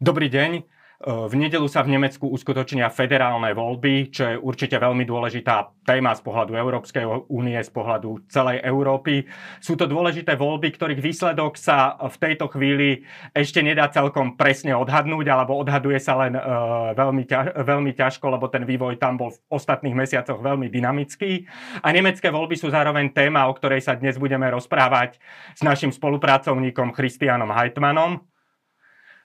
Dobrý deň. V nedelu sa v Nemecku uskutočnia federálne voľby, čo je určite veľmi dôležitá téma z pohľadu Európskej únie, z pohľadu celej Európy. Sú to dôležité voľby, ktorých výsledok sa v tejto chvíli ešte nedá celkom presne odhadnúť, alebo odhaduje sa len uh, veľmi, ťaž, veľmi ťažko, lebo ten vývoj tam bol v ostatných mesiacoch veľmi dynamický. A nemecké voľby sú zároveň téma, o ktorej sa dnes budeme rozprávať s našim spolupracovníkom Christianom Heitmanom.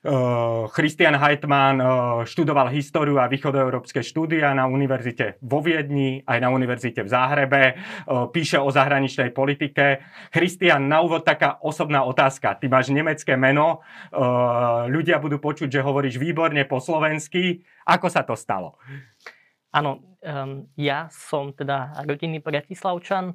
Uh, Christian Heitmann uh, študoval históriu a východoeurópske štúdia na univerzite vo Viedni, aj na univerzite v Záhrebe, uh, píše o zahraničnej politike. Christian, na úvod taká osobná otázka. Ty máš nemecké meno, ľudia budú počuť, že hovoríš výborne po slovensky. Ako sa to stalo? Áno, ja som teda rodinný Bratislavčan,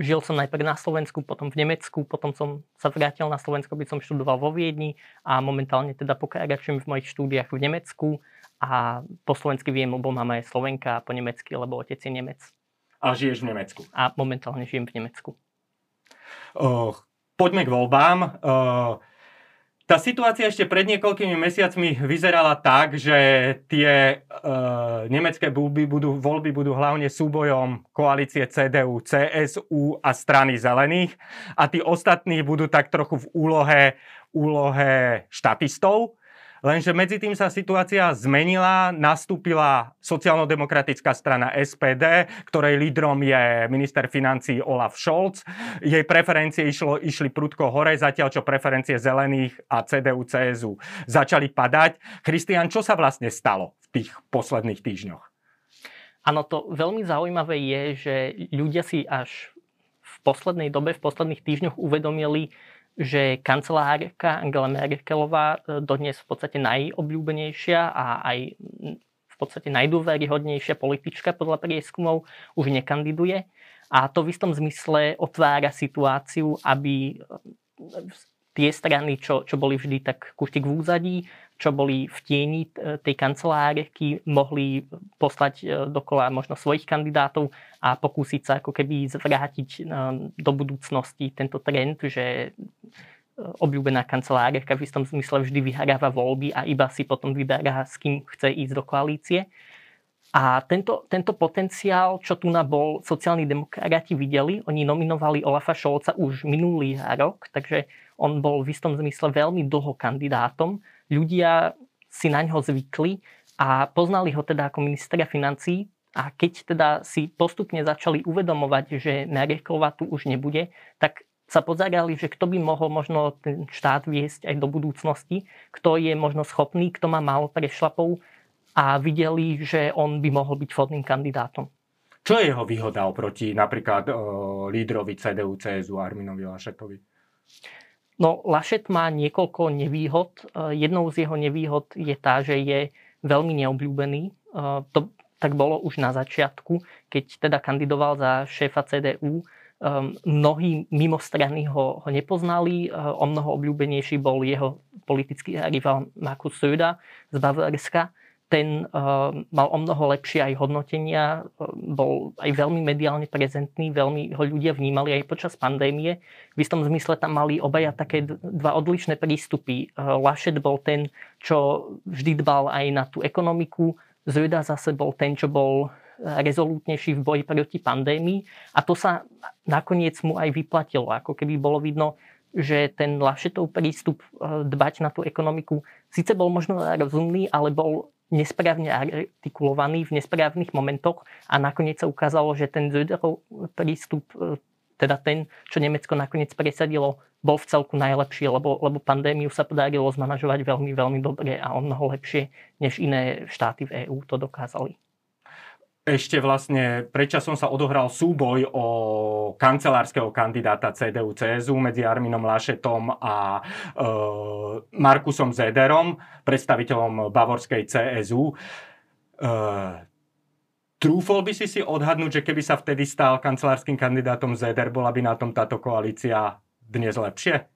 žil som najprv na Slovensku, potom v Nemecku, potom som sa vrátil na Slovensko, by som študoval vo Viedni a momentálne teda pokračujem v mojich štúdiách v Nemecku a po slovensky viem, lebo mama je Slovenka a po nemecky, lebo otec je Nemec. A žiješ v Nemecku? A momentálne žijem v Nemecku. Uh, poďme k voľbám. Uh, tá situácia ešte pred niekoľkými mesiacmi vyzerala tak, že tie e, nemecké voľby budú, voľby budú hlavne súbojom koalície CDU, CSU a strany zelených a tí ostatní budú tak trochu v úlohe, úlohe štatistov. Lenže medzi tým sa situácia zmenila, nastúpila sociálno-demokratická strana SPD, ktorej lídrom je minister financí Olaf Scholz. Jej preferencie išlo, išli prudko hore, zatiaľ čo preferencie zelených a CDU, CSU začali padať. Christian, čo sa vlastne stalo v tých posledných týždňoch? Áno, to veľmi zaujímavé je, že ľudia si až v poslednej dobe, v posledných týždňoch uvedomili, že kancelárka Angela Merkelová e, dodnes v podstate najobľúbenejšia a aj v podstate najdôveryhodnejšia politička podľa prieskumov už nekandiduje. A to v istom zmysle otvára situáciu, aby e, tie strany, čo, čo boli vždy tak kuštik v úzadí, čo boli v tieni e, tej kancelárky, mohli poslať dokola možno svojich kandidátov a pokúsiť sa ako keby zvrátiť do budúcnosti tento trend, že obľúbená kancelárka v istom zmysle vždy vyhráva voľby a iba si potom vyberá, s kým chce ísť do koalície. A tento, tento potenciál, čo tu na bol sociálni demokrati videli, oni nominovali Olafa Šolca už minulý rok, takže on bol v istom zmysle veľmi dlho kandidátom ľudia si na ňo zvykli a poznali ho teda ako ministra financí a keď teda si postupne začali uvedomovať, že Merkelová tu už nebude, tak sa pozerali, že kto by mohol možno ten štát viesť aj do budúcnosti, kto je možno schopný, kto má málo prešlapov a videli, že on by mohol byť vhodným kandidátom. Čo je jeho výhoda oproti napríklad o, lídrovi CDU, CSU Arminovi Lašetovi? No, Lašet má niekoľko nevýhod. E, jednou z jeho nevýhod je tá, že je veľmi neobľúbený. E, to tak bolo už na začiatku, keď teda kandidoval za šéfa CDU. E, mnohí mimo strany ho, ho nepoznali. O mnoho obľúbenejší bol jeho politický rival Markus Söder z Bavarska ten uh, mal o mnoho lepšie aj hodnotenia, bol aj veľmi mediálne prezentný, veľmi ho ľudia vnímali aj počas pandémie. V istom zmysle tam mali obaja také dva odlišné prístupy. Lašet bol ten, čo vždy dbal aj na tú ekonomiku, Zöda zase bol ten, čo bol rezolútnejší v boji proti pandémii. A to sa nakoniec mu aj vyplatilo. Ako keby bolo vidno, že ten Lašetov prístup dbať na tú ekonomiku síce bol možno rozumný, ale bol nesprávne artikulovaný v nesprávnych momentoch. A nakoniec sa ukázalo, že ten Zöderov prístup, e, teda ten, čo Nemecko nakoniec presadilo, bol v celku najlepší, lebo, lebo pandémiu sa podarilo zmanažovať veľmi, veľmi dobre a o mnoho lepšie, než iné štáty v EÚ to dokázali ešte vlastne predčasom sa odohral súboj o kancelárskeho kandidáta CDU-CSU medzi Arminom Lašetom a e, Markusom Zederom, predstaviteľom bavorskej CSU. E, trúfol by si si odhadnúť, že keby sa vtedy stal kancelárským kandidátom Zeder, bola by na tom táto koalícia dnes lepšie?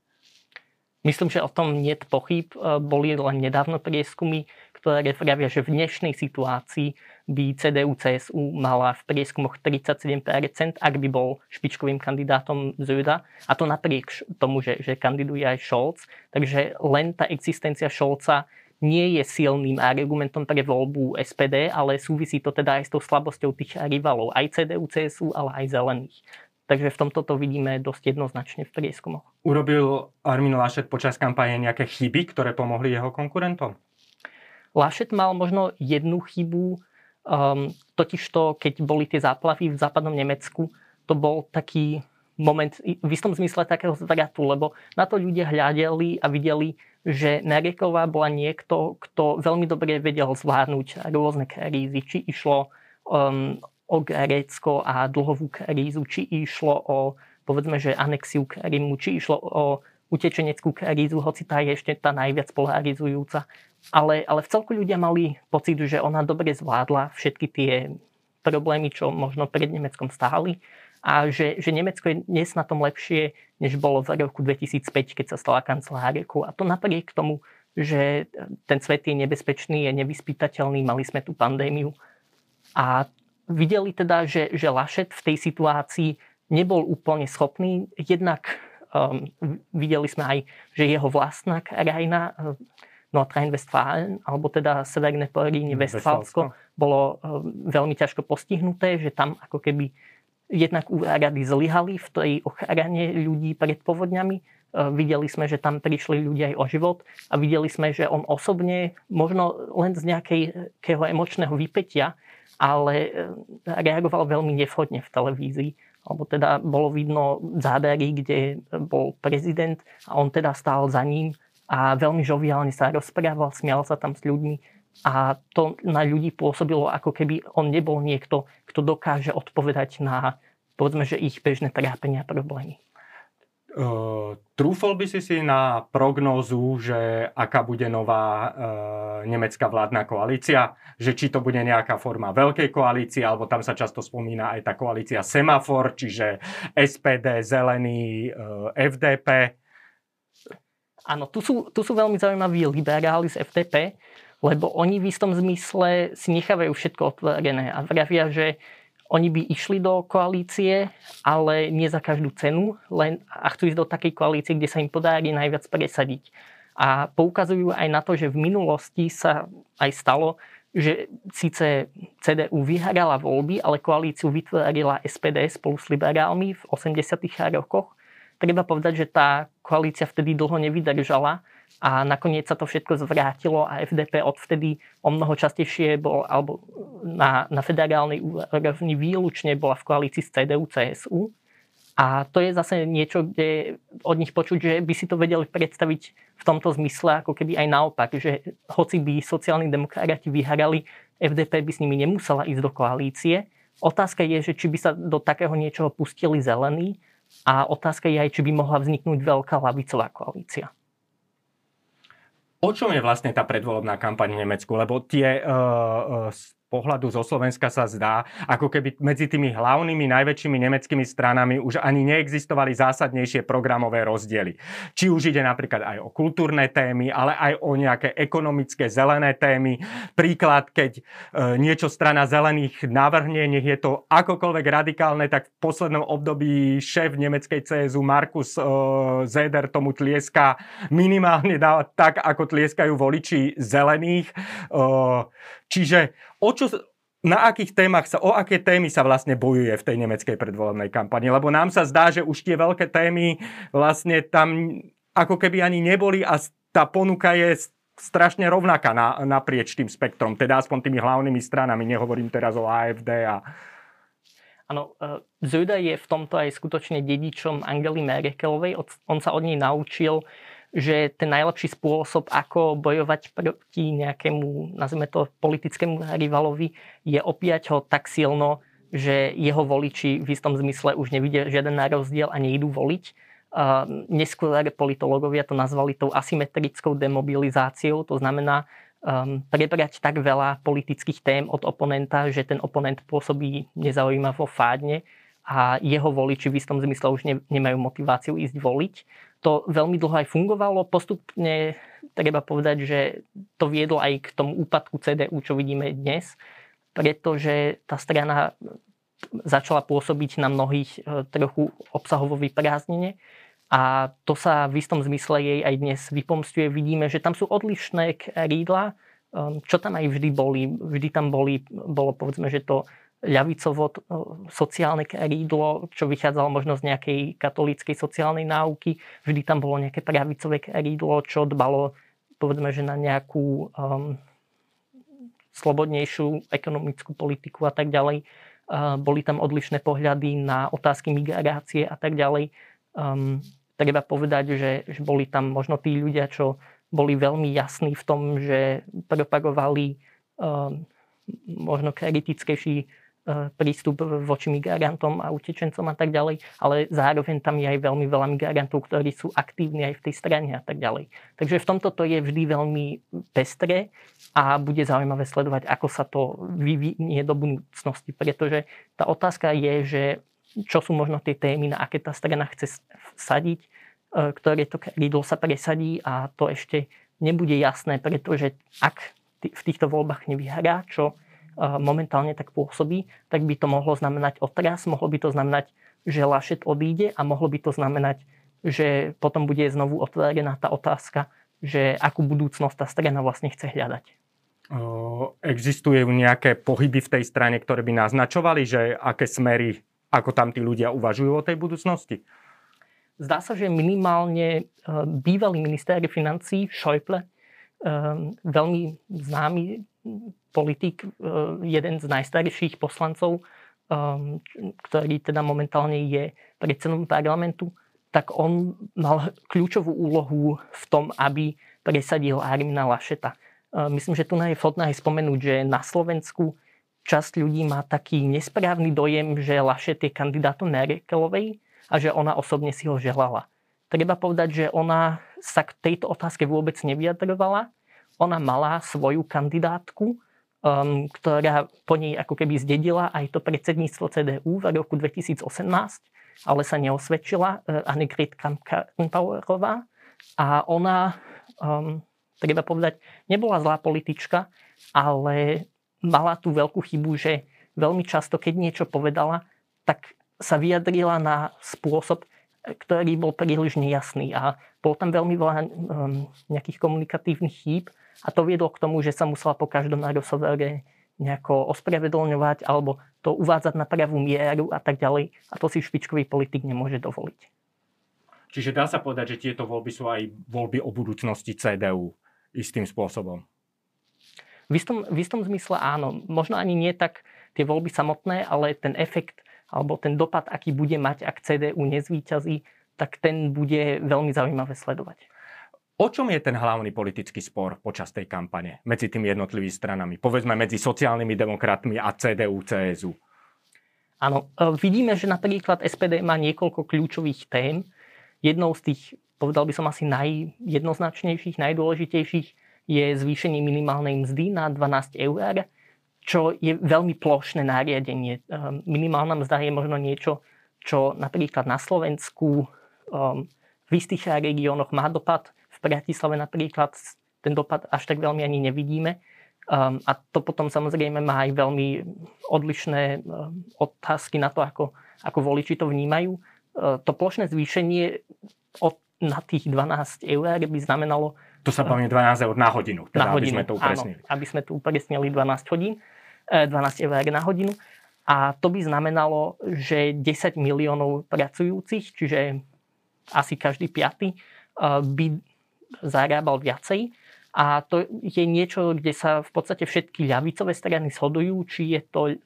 Myslím, že o tom nie pochyb. E, boli len nedávno prieskumy, ktoré vravia, že v dnešnej situácii by CDU-CSU mala v prieskumoch 37%, ak by bol špičkovým kandidátom Zöda. A to napriek tomu, že, že kandiduje aj Scholz. Takže len tá existencia Scholza nie je silným argumentom pre voľbu SPD, ale súvisí to teda aj s tou slabosťou tých rivalov, aj CDU, CSU, ale aj zelených. Takže v tomto to vidíme dosť jednoznačne v prieskumoch. Urobil Armin Laschet počas kampane nejaké chyby, ktoré pomohli jeho konkurentom? Laschet mal možno jednu chybu, um, totiž to, keď boli tie záplavy v západnom Nemecku, to bol taký moment v istom zmysle takého zvratu, lebo na to ľudia hľadeli a videli, že Nereková bola niekto, kto veľmi dobre vedel zvládnuť rôzne krízy. Či išlo um, o Grécko a dlhovú krízu, či išlo o povedzme, že anexiu Krymu, či išlo o utečeneckú krízu, hoci tá je ešte tá najviac polarizujúca. Ale, ale v celku ľudia mali pocit, že ona dobre zvládla všetky tie problémy, čo možno pred Nemeckom stáli a že, že Nemecko je dnes na tom lepšie, než bolo v roku 2005, keď sa stala kancelárkou. A to napriek tomu, že ten svet je nebezpečný, je nevyspytateľný, mali sme tú pandémiu. A videli teda, že, že Lašet v tej situácii nebol úplne schopný. Jednak um, videli sme aj, že jeho vlastná krajina um, Nordrhein-Westfalen, alebo teda Severné Poríne, Westfalsko, bolo um, veľmi ťažko postihnuté, že tam ako keby jednak úrady zlyhali v tej ochrane ľudí pred povodňami. Videli sme, že tam prišli ľudia aj o život a videli sme, že on osobne, možno len z nejakého emočného vypetia, ale reagoval veľmi nevhodne v televízii. Alebo teda bolo vidno zábery, kde bol prezident a on teda stál za ním a veľmi žoviálne sa rozprával, smial sa tam s ľuďmi a to na ľudí pôsobilo, ako keby on nebol niekto, kto dokáže odpovedať na, povedzme, že ich bežné trápenia a problémy. Uh, trúfol by si si na prognózu, že aká bude nová uh, nemecká vládna koalícia? Že či to bude nejaká forma veľkej koalície, alebo tam sa často spomína aj tá koalícia Semafor, čiže SPD, Zelený, uh, FDP. Áno, tu sú, tu sú veľmi zaujímaví liberáli z FDP, lebo oni v istom zmysle si nechávajú všetko otvorené a vravia, že oni by išli do koalície, ale nie za každú cenu, len a chcú ísť do takej koalície, kde sa im podarí najviac presadiť. A poukazujú aj na to, že v minulosti sa aj stalo, že síce CDU vyhrala voľby, ale koalíciu vytvorila SPD spolu s liberálmi v 80. rokoch. Treba povedať, že tá koalícia vtedy dlho nevydržala a nakoniec sa to všetko zvrátilo a FDP odvtedy o mnoho častejšie bol, alebo na, na federálnej úrovni výlučne bola v koalícii s CDU, CSU. A to je zase niečo, kde od nich počuť, že by si to vedeli predstaviť v tomto zmysle, ako keby aj naopak, že hoci by sociálni demokrati vyhrali, FDP by s nimi nemusela ísť do koalície. Otázka je, že či by sa do takého niečoho pustili zelení a otázka je aj, či by mohla vzniknúť veľká lavicová koalícia. O čom je vlastne tá predvolebná kampaň v Nemecku? Lebo tie uh, pohľadu zo Slovenska sa zdá, ako keby medzi tými hlavnými najväčšími nemeckými stranami už ani neexistovali zásadnejšie programové rozdiely. Či už ide napríklad aj o kultúrne témy, ale aj o nejaké ekonomické zelené témy. Príklad, keď e, niečo strana zelených navrhne, nech je to akokoľvek radikálne, tak v poslednom období šéf nemeckej CSU Markus e, Zeder tomu tlieska minimálne dá tak, ako tlieskajú voliči zelených. E, čiže o čo, na akých témach sa, o aké témy sa vlastne bojuje v tej nemeckej predvolebnej kampani. Lebo nám sa zdá, že už tie veľké témy vlastne tam ako keby ani neboli a tá ponuka je strašne rovnaká na, naprieč tým spektrom, teda aspoň tými hlavnými stranami, nehovorím teraz o AFD a... Áno, e, Zuda je v tomto aj skutočne dedičom Angely Merkelovej. On sa od nej naučil že ten najlepší spôsob, ako bojovať proti nejakému, nazvime to, politickému rivalovi, je opiať ho tak silno, že jeho voliči v istom zmysle už nevidia žiaden rozdiel a nejdú voliť. Uh, neskôr politológovia to nazvali tou asymetrickou demobilizáciou, to znamená um, prebrať tak veľa politických tém od oponenta, že ten oponent pôsobí nezaujímavo fádne a jeho voliči v istom zmysle už ne, nemajú motiváciu ísť voliť to veľmi dlho aj fungovalo. Postupne treba povedať, že to viedlo aj k tomu úpadku CDU, čo vidíme dnes, pretože tá strana začala pôsobiť na mnohých e, trochu obsahovo vyprázdnenie a to sa v istom zmysle jej aj dnes vypomstuje. Vidíme, že tam sú odlišné krídla, ehm, čo tam aj vždy boli. Vždy tam boli, bolo povedzme, že to ľavicovo sociálne krídlo, čo vychádzalo možno z nejakej katolíckej sociálnej náuky. Vždy tam bolo nejaké pravicové krídlo, čo dbalo povedzme, že na nejakú um, slobodnejšiu ekonomickú politiku a tak ďalej. Uh, boli tam odlišné pohľady na otázky migrácie a tak ďalej. Um, treba povedať, že, že boli tam možno tí ľudia, čo boli veľmi jasní v tom, že propagovali um, možno kritickejší prístup voči migrantom a utečencom a tak ďalej, ale zároveň tam je aj veľmi veľa migrantov, ktorí sú aktívni aj v tej strane a tak ďalej. Takže v tomto to je vždy veľmi pestré a bude zaujímavé sledovať, ako sa to vyvinie do budúcnosti, pretože tá otázka je, že čo sú možno tie témy, na aké tá strana chce sadiť, e, ktoré to krídlo sa presadí a to ešte nebude jasné, pretože ak v týchto voľbách nevyhrá, čo momentálne tak pôsobí, tak by to mohlo znamenať otras, mohlo by to znamenať, že Lašet odíde a mohlo by to znamenať, že potom bude znovu otvorená tá otázka, že akú budúcnosť tá strana vlastne chce hľadať. Existujú nejaké pohyby v tej strane, ktoré by naznačovali, že aké smery, ako tam tí ľudia uvažujú o tej budúcnosti? Zdá sa, že minimálne e, bývalý minister financí Schäuble, e, veľmi známy politik, e, jeden z najstarších poslancov, um, ktorý teda momentálne je predsedom parlamentu, tak on mal kľúčovú úlohu v tom, aby presadil Armina Lašeta. E, myslím, že tu je vhodné aj spomenúť, že na Slovensku časť ľudí má taký nesprávny dojem, že Lašet je kandidátom Merkelovej a že ona osobne si ho želala. Treba povedať, že ona sa k tejto otázke vôbec nevyjadrovala. Ona mala svoju kandidátku, um, ktorá po nej ako keby zdedila aj to predsedníctvo CDU v roku 2018, ale sa neosvedčila, uh, Annegret Kramp-Karrenbauerová. A ona, um, treba povedať, nebola zlá politička, ale mala tú veľkú chybu, že veľmi často, keď niečo povedala, tak sa vyjadrila na spôsob, ktorý bol príliš nejasný a bol tam veľmi veľa um, nejakých komunikatívnych chýb a to viedlo k tomu, že sa musela po každom rozhovore nejako ospravedlňovať alebo to uvádzať na pravú mieru a tak ďalej. A to si špičkový politik nemôže dovoliť. Čiže dá sa povedať, že tieto voľby sú aj voľby o budúcnosti CDU istým spôsobom. V istom, v istom zmysle áno. Možno ani nie tak tie voľby samotné, ale ten efekt alebo ten dopad, aký bude mať, ak CDU nezvíťazí, tak ten bude veľmi zaujímavé sledovať. O čom je ten hlavný politický spor počas tej kampane medzi tými jednotlivými stranami? Povedzme medzi sociálnymi demokratmi a CDU, CSU. Áno, e, vidíme, že napríklad SPD má niekoľko kľúčových tém. Jednou z tých, povedal by som asi najjednoznačnejších, najdôležitejších je zvýšenie minimálnej mzdy na 12 eur, čo je veľmi plošné nariadenie. E, minimálna mzda je možno niečo, čo napríklad na Slovensku um, v istých regiónoch má dopad Bratislave napríklad ten dopad až tak veľmi ani nevidíme. Um, a to potom samozrejme má aj veľmi odlišné um, otázky na to, ako, ako voliči to vnímajú. Uh, to plošné zvýšenie od, na tých 12 eur by znamenalo... To sa povie 12 eur na hodinu, teda, na hodinu, aby sme to upresnili. Áno, aby sme tu upresnili 12 hodín, 12 eh, eur na hodinu. A to by znamenalo, že 10 miliónov pracujúcich, čiže asi každý piaty, uh, by zarábal viacej. A to je niečo, kde sa v podstate všetky ľavicové strany shodujú, či je to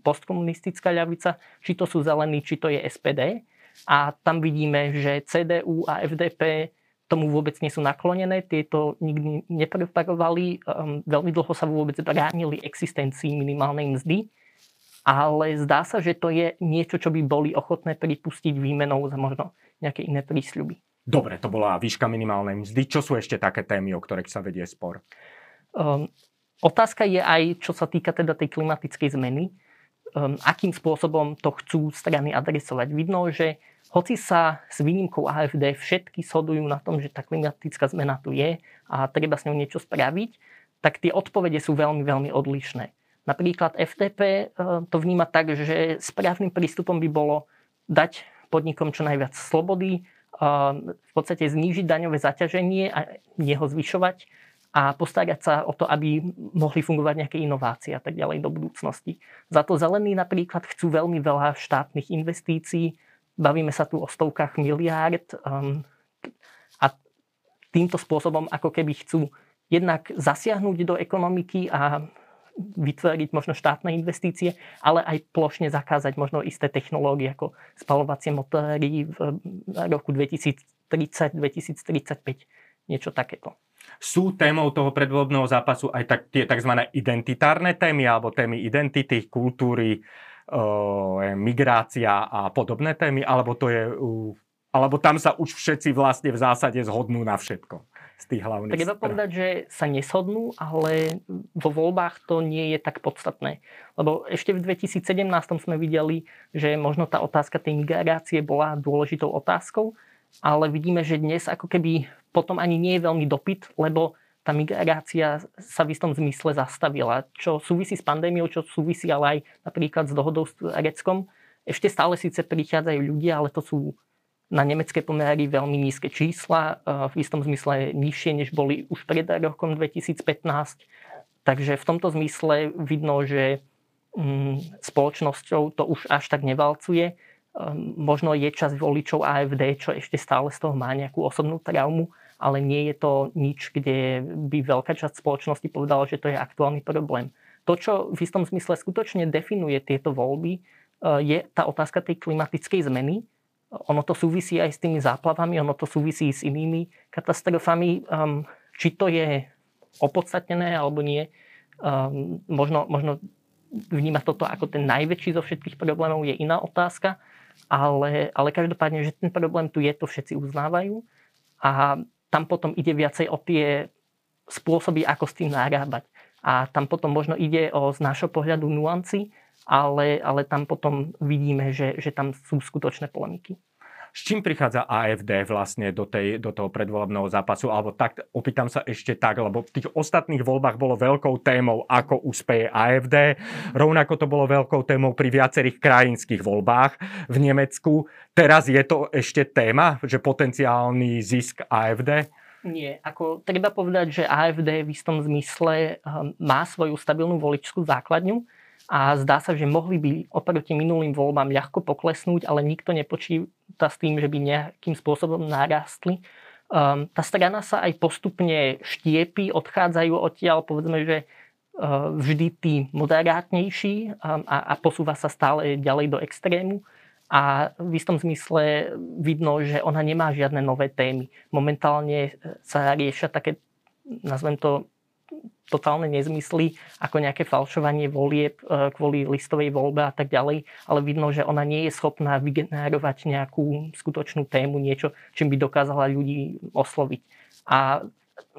postkomunistická ľavica, či to sú zelení, či to je SPD. A tam vidíme, že CDU a FDP tomu vôbec nie sú naklonené, tieto nikdy nepropagovali, um, veľmi dlho sa vôbec bránili existencii minimálnej mzdy, ale zdá sa, že to je niečo, čo by boli ochotné pripustiť výmenou za možno nejaké iné prísľuby. Dobre, to bola výška minimálnej mzdy. Čo sú ešte také témy, o ktorých sa vedie spor? Um, otázka je aj, čo sa týka teda tej klimatickej zmeny. Akým spôsobom to chcú strany adresovať. Vidno, že hoci sa s výnimkou AFD všetky shodujú na tom, že tá klimatická zmena tu je a treba s ňou niečo spraviť, tak tie odpovede sú veľmi, veľmi odlišné. Napríklad FTP e, to vníma tak, že správnym prístupom by bolo dať podnikom čo najviac slobody, e, v podstate znížiť daňové zaťaženie a nie ho zvyšovať a postarať sa o to, aby mohli fungovať nejaké inovácie a tak ďalej do budúcnosti. Za to zelení napríklad chcú veľmi veľa štátnych investícií, bavíme sa tu o stovkách miliárd um, a týmto spôsobom ako keby chcú jednak zasiahnuť do ekonomiky a vytvoriť možno štátne investície, ale aj plošne zakázať možno isté technológie ako spalovacie motory v roku 2030, 2035, niečo takéto. Sú témou toho predvolebného zápasu aj tak, tie tzv. identitárne témy alebo témy identity, kultúry, e, migrácia a podobné témy, alebo to je alebo tam sa už všetci vlastne v zásade zhodnú na všetko z tých hlavných Treba povedať, že sa neshodnú, ale vo voľbách to nie je tak podstatné. Lebo ešte v 2017 sme videli, že možno tá otázka tej migrácie bola dôležitou otázkou, ale vidíme, že dnes ako keby potom ani nie je veľmi dopyt, lebo tá migrácia sa v istom zmysle zastavila, čo súvisí s pandémiou, čo súvisí ale aj napríklad s dohodou s Tureckom. Ešte stále síce prichádzajú ľudia, ale to sú na nemecké pomery veľmi nízke čísla, v istom zmysle nižšie, než boli už pred rokom 2015. Takže v tomto zmysle vidno, že mm, spoločnosťou to už až tak nevalcuje. Ehm, možno je časť voličov AFD, čo ešte stále z toho má nejakú osobnú traumu, ale nie je to nič, kde by veľká časť spoločnosti povedala, že to je aktuálny problém. To, čo v istom zmysle skutočne definuje tieto voľby, e, je tá otázka tej klimatickej zmeny, ono to súvisí aj s tými záplavami, ono to súvisí s inými katastrofami. Um, či to je opodstatnené alebo nie, možno, možno vnímať toto ako ten najväčší zo všetkých problémov je iná otázka, ale, ale každopádne, že ten problém tu je, to všetci uznávajú a tam potom ide viacej o tie spôsoby, ako s tým narábať. A tam potom možno ide o z nášho pohľadu nuancy, ale, ale tam potom vidíme, že, že tam sú skutočné polemiky. S čím prichádza AFD vlastne do, tej, do toho predvolebného zápasu? Alebo tak, opýtam sa ešte tak, lebo v tých ostatných voľbách bolo veľkou témou, ako úspeje AFD. Rovnako to bolo veľkou témou pri viacerých krajinských voľbách v Nemecku. Teraz je to ešte téma, že potenciálny zisk AFD? Nie, ako treba povedať, že AFD v istom zmysle ehm, má svoju stabilnú voličskú základňu a zdá sa, že mohli by oproti minulým voľbám ľahko poklesnúť, ale nikto nepočíta s tým, že by nejakým spôsobom narastli. Um, tá strana sa aj postupne štiepi, odchádzajú odtiaľ, povedzme, že uh, vždy tí moderátnejší um, a, a posúva sa stále ďalej do extrému. A v istom zmysle vidno, že ona nemá žiadne nové témy. Momentálne sa riešia také, nazvem to, totálne nezmysly, ako nejaké falšovanie volieb e, kvôli listovej voľbe a tak ďalej, ale vidno, že ona nie je schopná vygenerovať nejakú skutočnú tému, niečo, čím by dokázala ľudí osloviť. A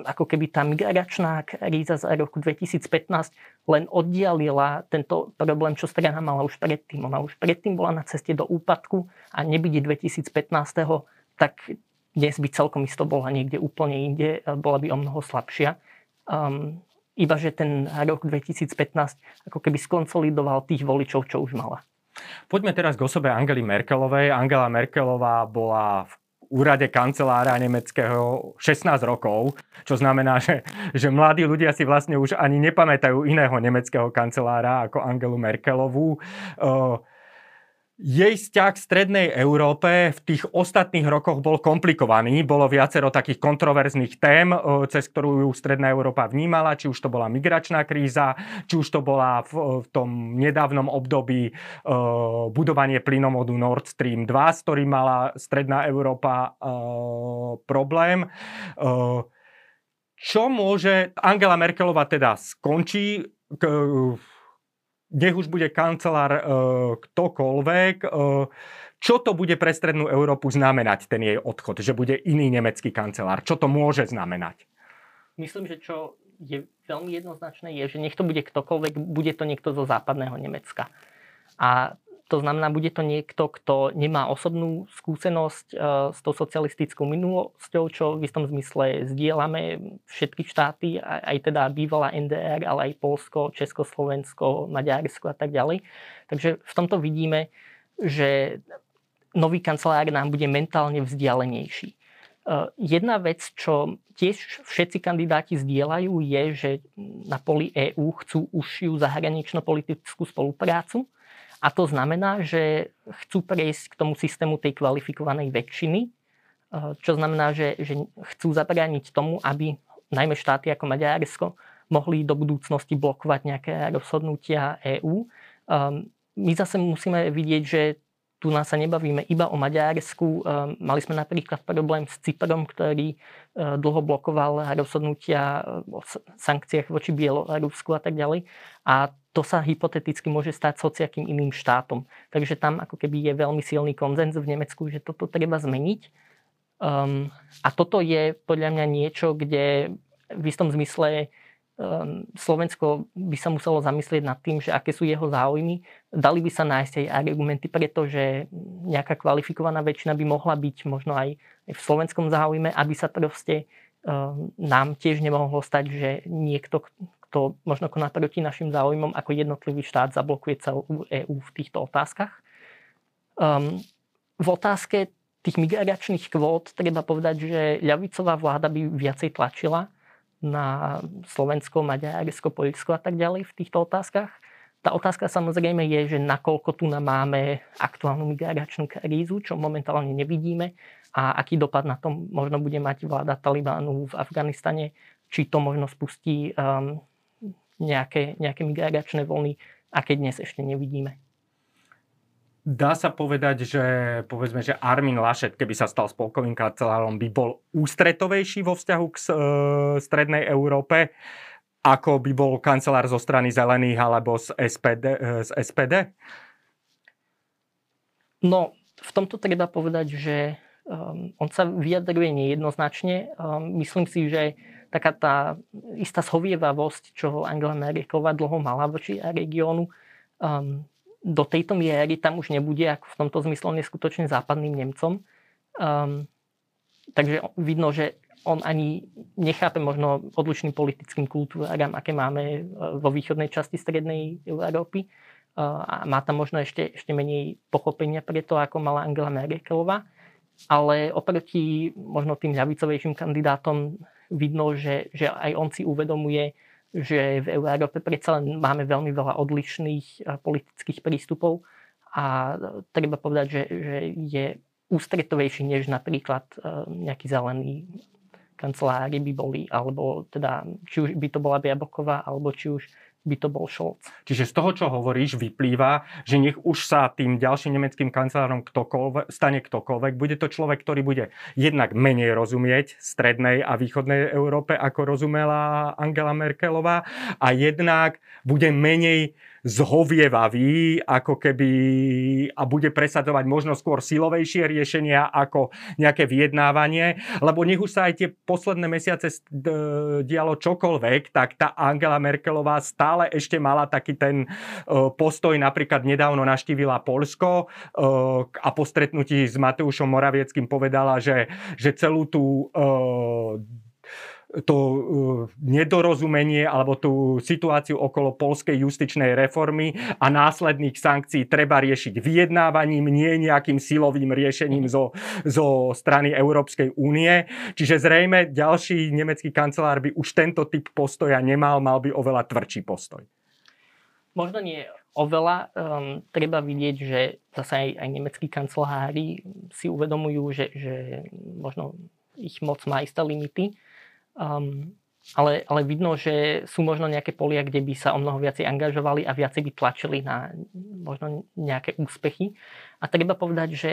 ako keby tá migračná kríza z roku 2015 len oddialila tento problém, čo strana mala už predtým. Ona už predtým bola na ceste do úpadku a nebyť 2015, tak dnes by celkom isto bola niekde úplne inde, bola by o mnoho slabšia. Um, iba že ten rok 2015 ako keby skonsolidoval tých voličov, čo už mala. Poďme teraz k osobe Angely Merkelovej. Angela Merkelová bola v úrade kancelára nemeckého 16 rokov, čo znamená, že, že mladí ľudia si vlastne už ani nepamätajú iného nemeckého kancelára ako Angelu Merkelovú. Jej vzťah k Strednej Európe v tých ostatných rokoch bol komplikovaný. Bolo viacero takých kontroverzných tém, e, cez ktorú ju Stredná Európa vnímala, či už to bola migračná kríza, či už to bola v, v tom nedávnom období uh, budovanie plynomodu Nord Stream 2, s ktorým mala Stredná Európa uh, problém. Uh, čo môže... Angela Merkelová teda skončí k, nech už bude kancelár e, ktokoľvek, e, čo to bude pre Strednú Európu znamenať, ten jej odchod, že bude iný nemecký kancelár? Čo to môže znamenať? Myslím, že čo je veľmi jednoznačné, je, že nech to bude ktokoľvek, bude to niekto zo západného Nemecka. A to znamená, bude to niekto, kto nemá osobnú skúsenosť e, s tou socialistickou minulosťou, čo v istom zmysle zdieľame všetky štáty, aj teda bývalá NDR, ale aj Polsko, Československo, Maďarsko a tak ďalej. Takže v tomto vidíme, že nový kancelár nám bude mentálne vzdialenejší. E, jedna vec, čo tiež všetci kandidáti zdieľajú, je, že na poli EÚ chcú užšiu zahranično-politickú spoluprácu a to znamená, že chcú prejsť k tomu systému tej kvalifikovanej väčšiny, eh, čo znamená, že, že chcú zabrániť tomu, aby najmä štáty ako Maďarsko mohli do budúcnosti blokovať nejaké rozhodnutia EÚ. Ehm, my zase musíme vidieť, že tu nás sa nebavíme iba o Maďarsku. Ehm, mali sme napríklad problém s Cyprom, ktorý eh, dlho blokoval rozhodnutia o sankciách voči Bielorusku a tak ďalej. A to sa hypoteticky môže stať sociakým iným štátom. Takže tam ako keby je veľmi silný konzenz v Nemecku, že toto treba zmeniť. Um, a toto je podľa mňa niečo, kde v istom zmysle um, Slovensko by sa muselo zamyslieť nad tým, že aké sú jeho záujmy. Dali by sa nájsť aj argumenty, pretože nejaká kvalifikovaná väčšina by mohla byť možno aj v slovenskom záujme, aby sa proste um, nám tiež nemohlo stať, že niekto, kto možno koná proti našim záujmom, ako jednotlivý štát zablokuje celú EÚ v týchto otázkach. Um, v otázke tých migračných kvót treba povedať, že ľavicová vláda by viacej tlačila na Slovensko, Maďarsko, Poľsko a tak ďalej v týchto otázkach. Tá otázka samozrejme je, že nakoľko tu máme aktuálnu migračnú krízu, čo momentálne nevidíme a aký dopad na tom možno bude mať vláda Talibánu v Afganistane, či to možno spustí um, nejaké, nejaké migračné vlny, aké dnes ešte nevidíme. Dá sa povedať, že povedzme, že Armin Laschet, keby sa stal spolkovým kancelárom, by bol ústretovejší vo vzťahu k e, strednej Európe, ako by bol kancelár zo strany zelených alebo z SPD? E, z SPD? No, v tomto treba povedať, že um, on sa vyjadruje nejednoznačne. Um, myslím si, že taká tá istá schovievavosť, čo Angela Merkelová dlho mala voči regiónu, um, do tejto miery tam už nebude, ako v tomto zmysle on je skutočne západným Nemcom. Um, takže vidno, že on ani nechápe možno odlišným politickým kultúram, aké máme uh, vo východnej časti strednej Európy. Uh, a má tam možno ešte, ešte menej pochopenia pre to, ako mala Angela Merkelová. Ale oproti možno tým ľavicovejším kandidátom vidno, že, že aj on si uvedomuje, že v Európe predsa len máme veľmi veľa odlišných eh, politických prístupov a treba povedať, že, že je ústretovejší než napríklad eh, nejaký zelený kancelári by boli, alebo teda, či už by to bola Biaboková, alebo či už by to bol Scholz. Čiže z toho, čo hovoríš, vyplýva, že nech už sa tým ďalším nemeckým kancelárom ktokoľvek, stane ktokoľvek. Bude to človek, ktorý bude jednak menej rozumieť strednej a východnej Európe, ako rozumela Angela Merkelová a jednak bude menej zhovievavý, ako keby a bude presadzovať možno skôr silovejšie riešenia ako nejaké vyjednávanie, lebo nech už sa aj tie posledné mesiace dialo čokoľvek, tak tá Angela Merkelová stále ešte mala taký ten e, postoj, napríklad nedávno naštívila Polsko e, a po stretnutí s Mateušom Moravieckým povedala, že, že celú tú e, to uh, nedorozumenie alebo tú situáciu okolo polskej justičnej reformy a následných sankcií treba riešiť vyjednávaním, nie nejakým silovým riešením zo, zo strany Európskej únie. Čiže zrejme ďalší nemecký kancelár by už tento typ postoja nemal, mal by oveľa tvrdší postoj. Možno nie oveľa. Um, treba vidieť, že zase aj, aj nemeckí kancelári si uvedomujú, že, že možno ich moc má isté limity Um, ale, ale vidno, že sú možno nejaké polia, kde by sa o mnoho viacej angažovali a viacej by tlačili na možno nejaké úspechy. A treba povedať, že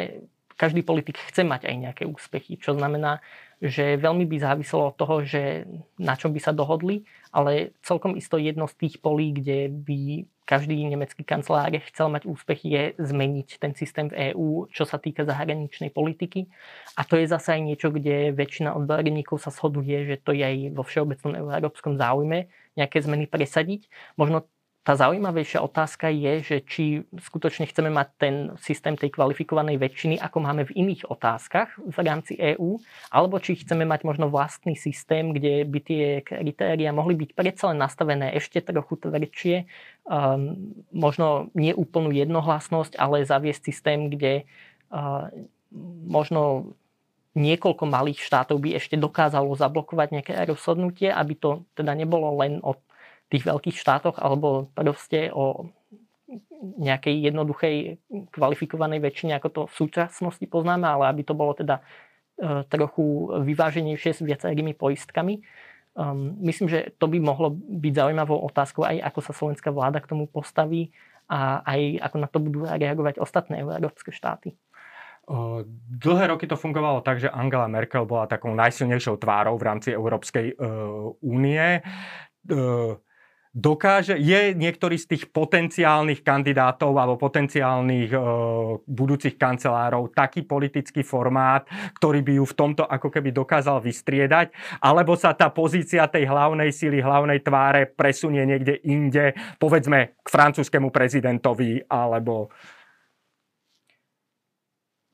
každý politik chce mať aj nejaké úspechy, čo znamená, že veľmi by záviselo od toho, že na čom by sa dohodli, ale celkom isto jedno z tých polí, kde by každý nemecký kancelár chcel mať úspechy, je zmeniť ten systém v EÚ, čo sa týka zahraničnej politiky. A to je zase aj niečo, kde väčšina odborníkov sa shoduje, že to je aj vo všeobecnom európskom záujme nejaké zmeny presadiť. Možno tá zaujímavejšia otázka je, že či skutočne chceme mať ten systém tej kvalifikovanej väčšiny, ako máme v iných otázkach v rámci EÚ, alebo či chceme mať možno vlastný systém, kde by tie kritéria mohli byť predsa len nastavené ešte trochu tvrdšie, um, možno nie úplnú jednohlasnosť, ale zaviesť systém, kde uh, možno niekoľko malých štátov by ešte dokázalo zablokovať nejaké rozhodnutie, aby to teda nebolo len o tých veľkých štátoch alebo proste o nejakej jednoduchej kvalifikovanej väčšine, ako to v súčasnosti poznáme, ale aby to bolo teda e, trochu vyváženejšie s viacerými poistkami. Um, myslím, že to by mohlo byť zaujímavou otázkou aj ako sa slovenská vláda k tomu postaví a aj ako na to budú reagovať ostatné európske štáty. Dlhé roky to fungovalo tak, že Angela Merkel bola takou najsilnejšou tvárou v rámci Európskej únie. Uh, dokáže, je niektorý z tých potenciálnych kandidátov alebo potenciálnych e, budúcich kancelárov taký politický formát, ktorý by ju v tomto ako keby dokázal vystriedať, alebo sa tá pozícia tej hlavnej síly, hlavnej tváre presunie niekde inde, povedzme k francúzskému prezidentovi alebo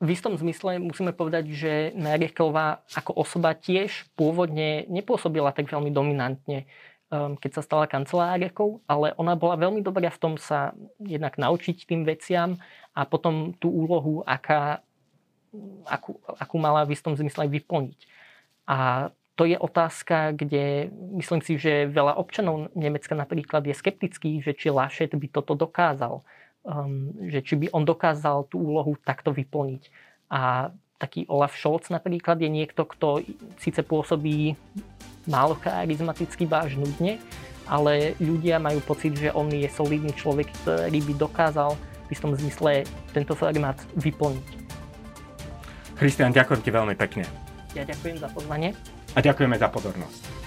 v istom zmysle musíme povedať, že Merkelová ako osoba tiež pôvodne nepôsobila tak veľmi dominantne keď sa stala kancelárkou, ale ona bola veľmi dobrá v tom sa jednak naučiť tým veciam a potom tú úlohu, aká, akú, akú mala v istom zmysle vyplniť. A to je otázka, kde myslím si, že veľa občanov Nemecka napríklad je skeptický, že či Laschet by toto dokázal. Um, že či by on dokázal tú úlohu takto vyplniť. A taký Olaf Scholz napríklad je niekto, kto síce pôsobí málo charizmaticky váž nudne, ale ľudia majú pocit, že on je solidný človek, ktorý by dokázal v istom zmysle tento formát vyplniť. Christian, ďakujem ti veľmi pekne. Ja ďakujem za pozvanie. A ďakujeme za pozornosť.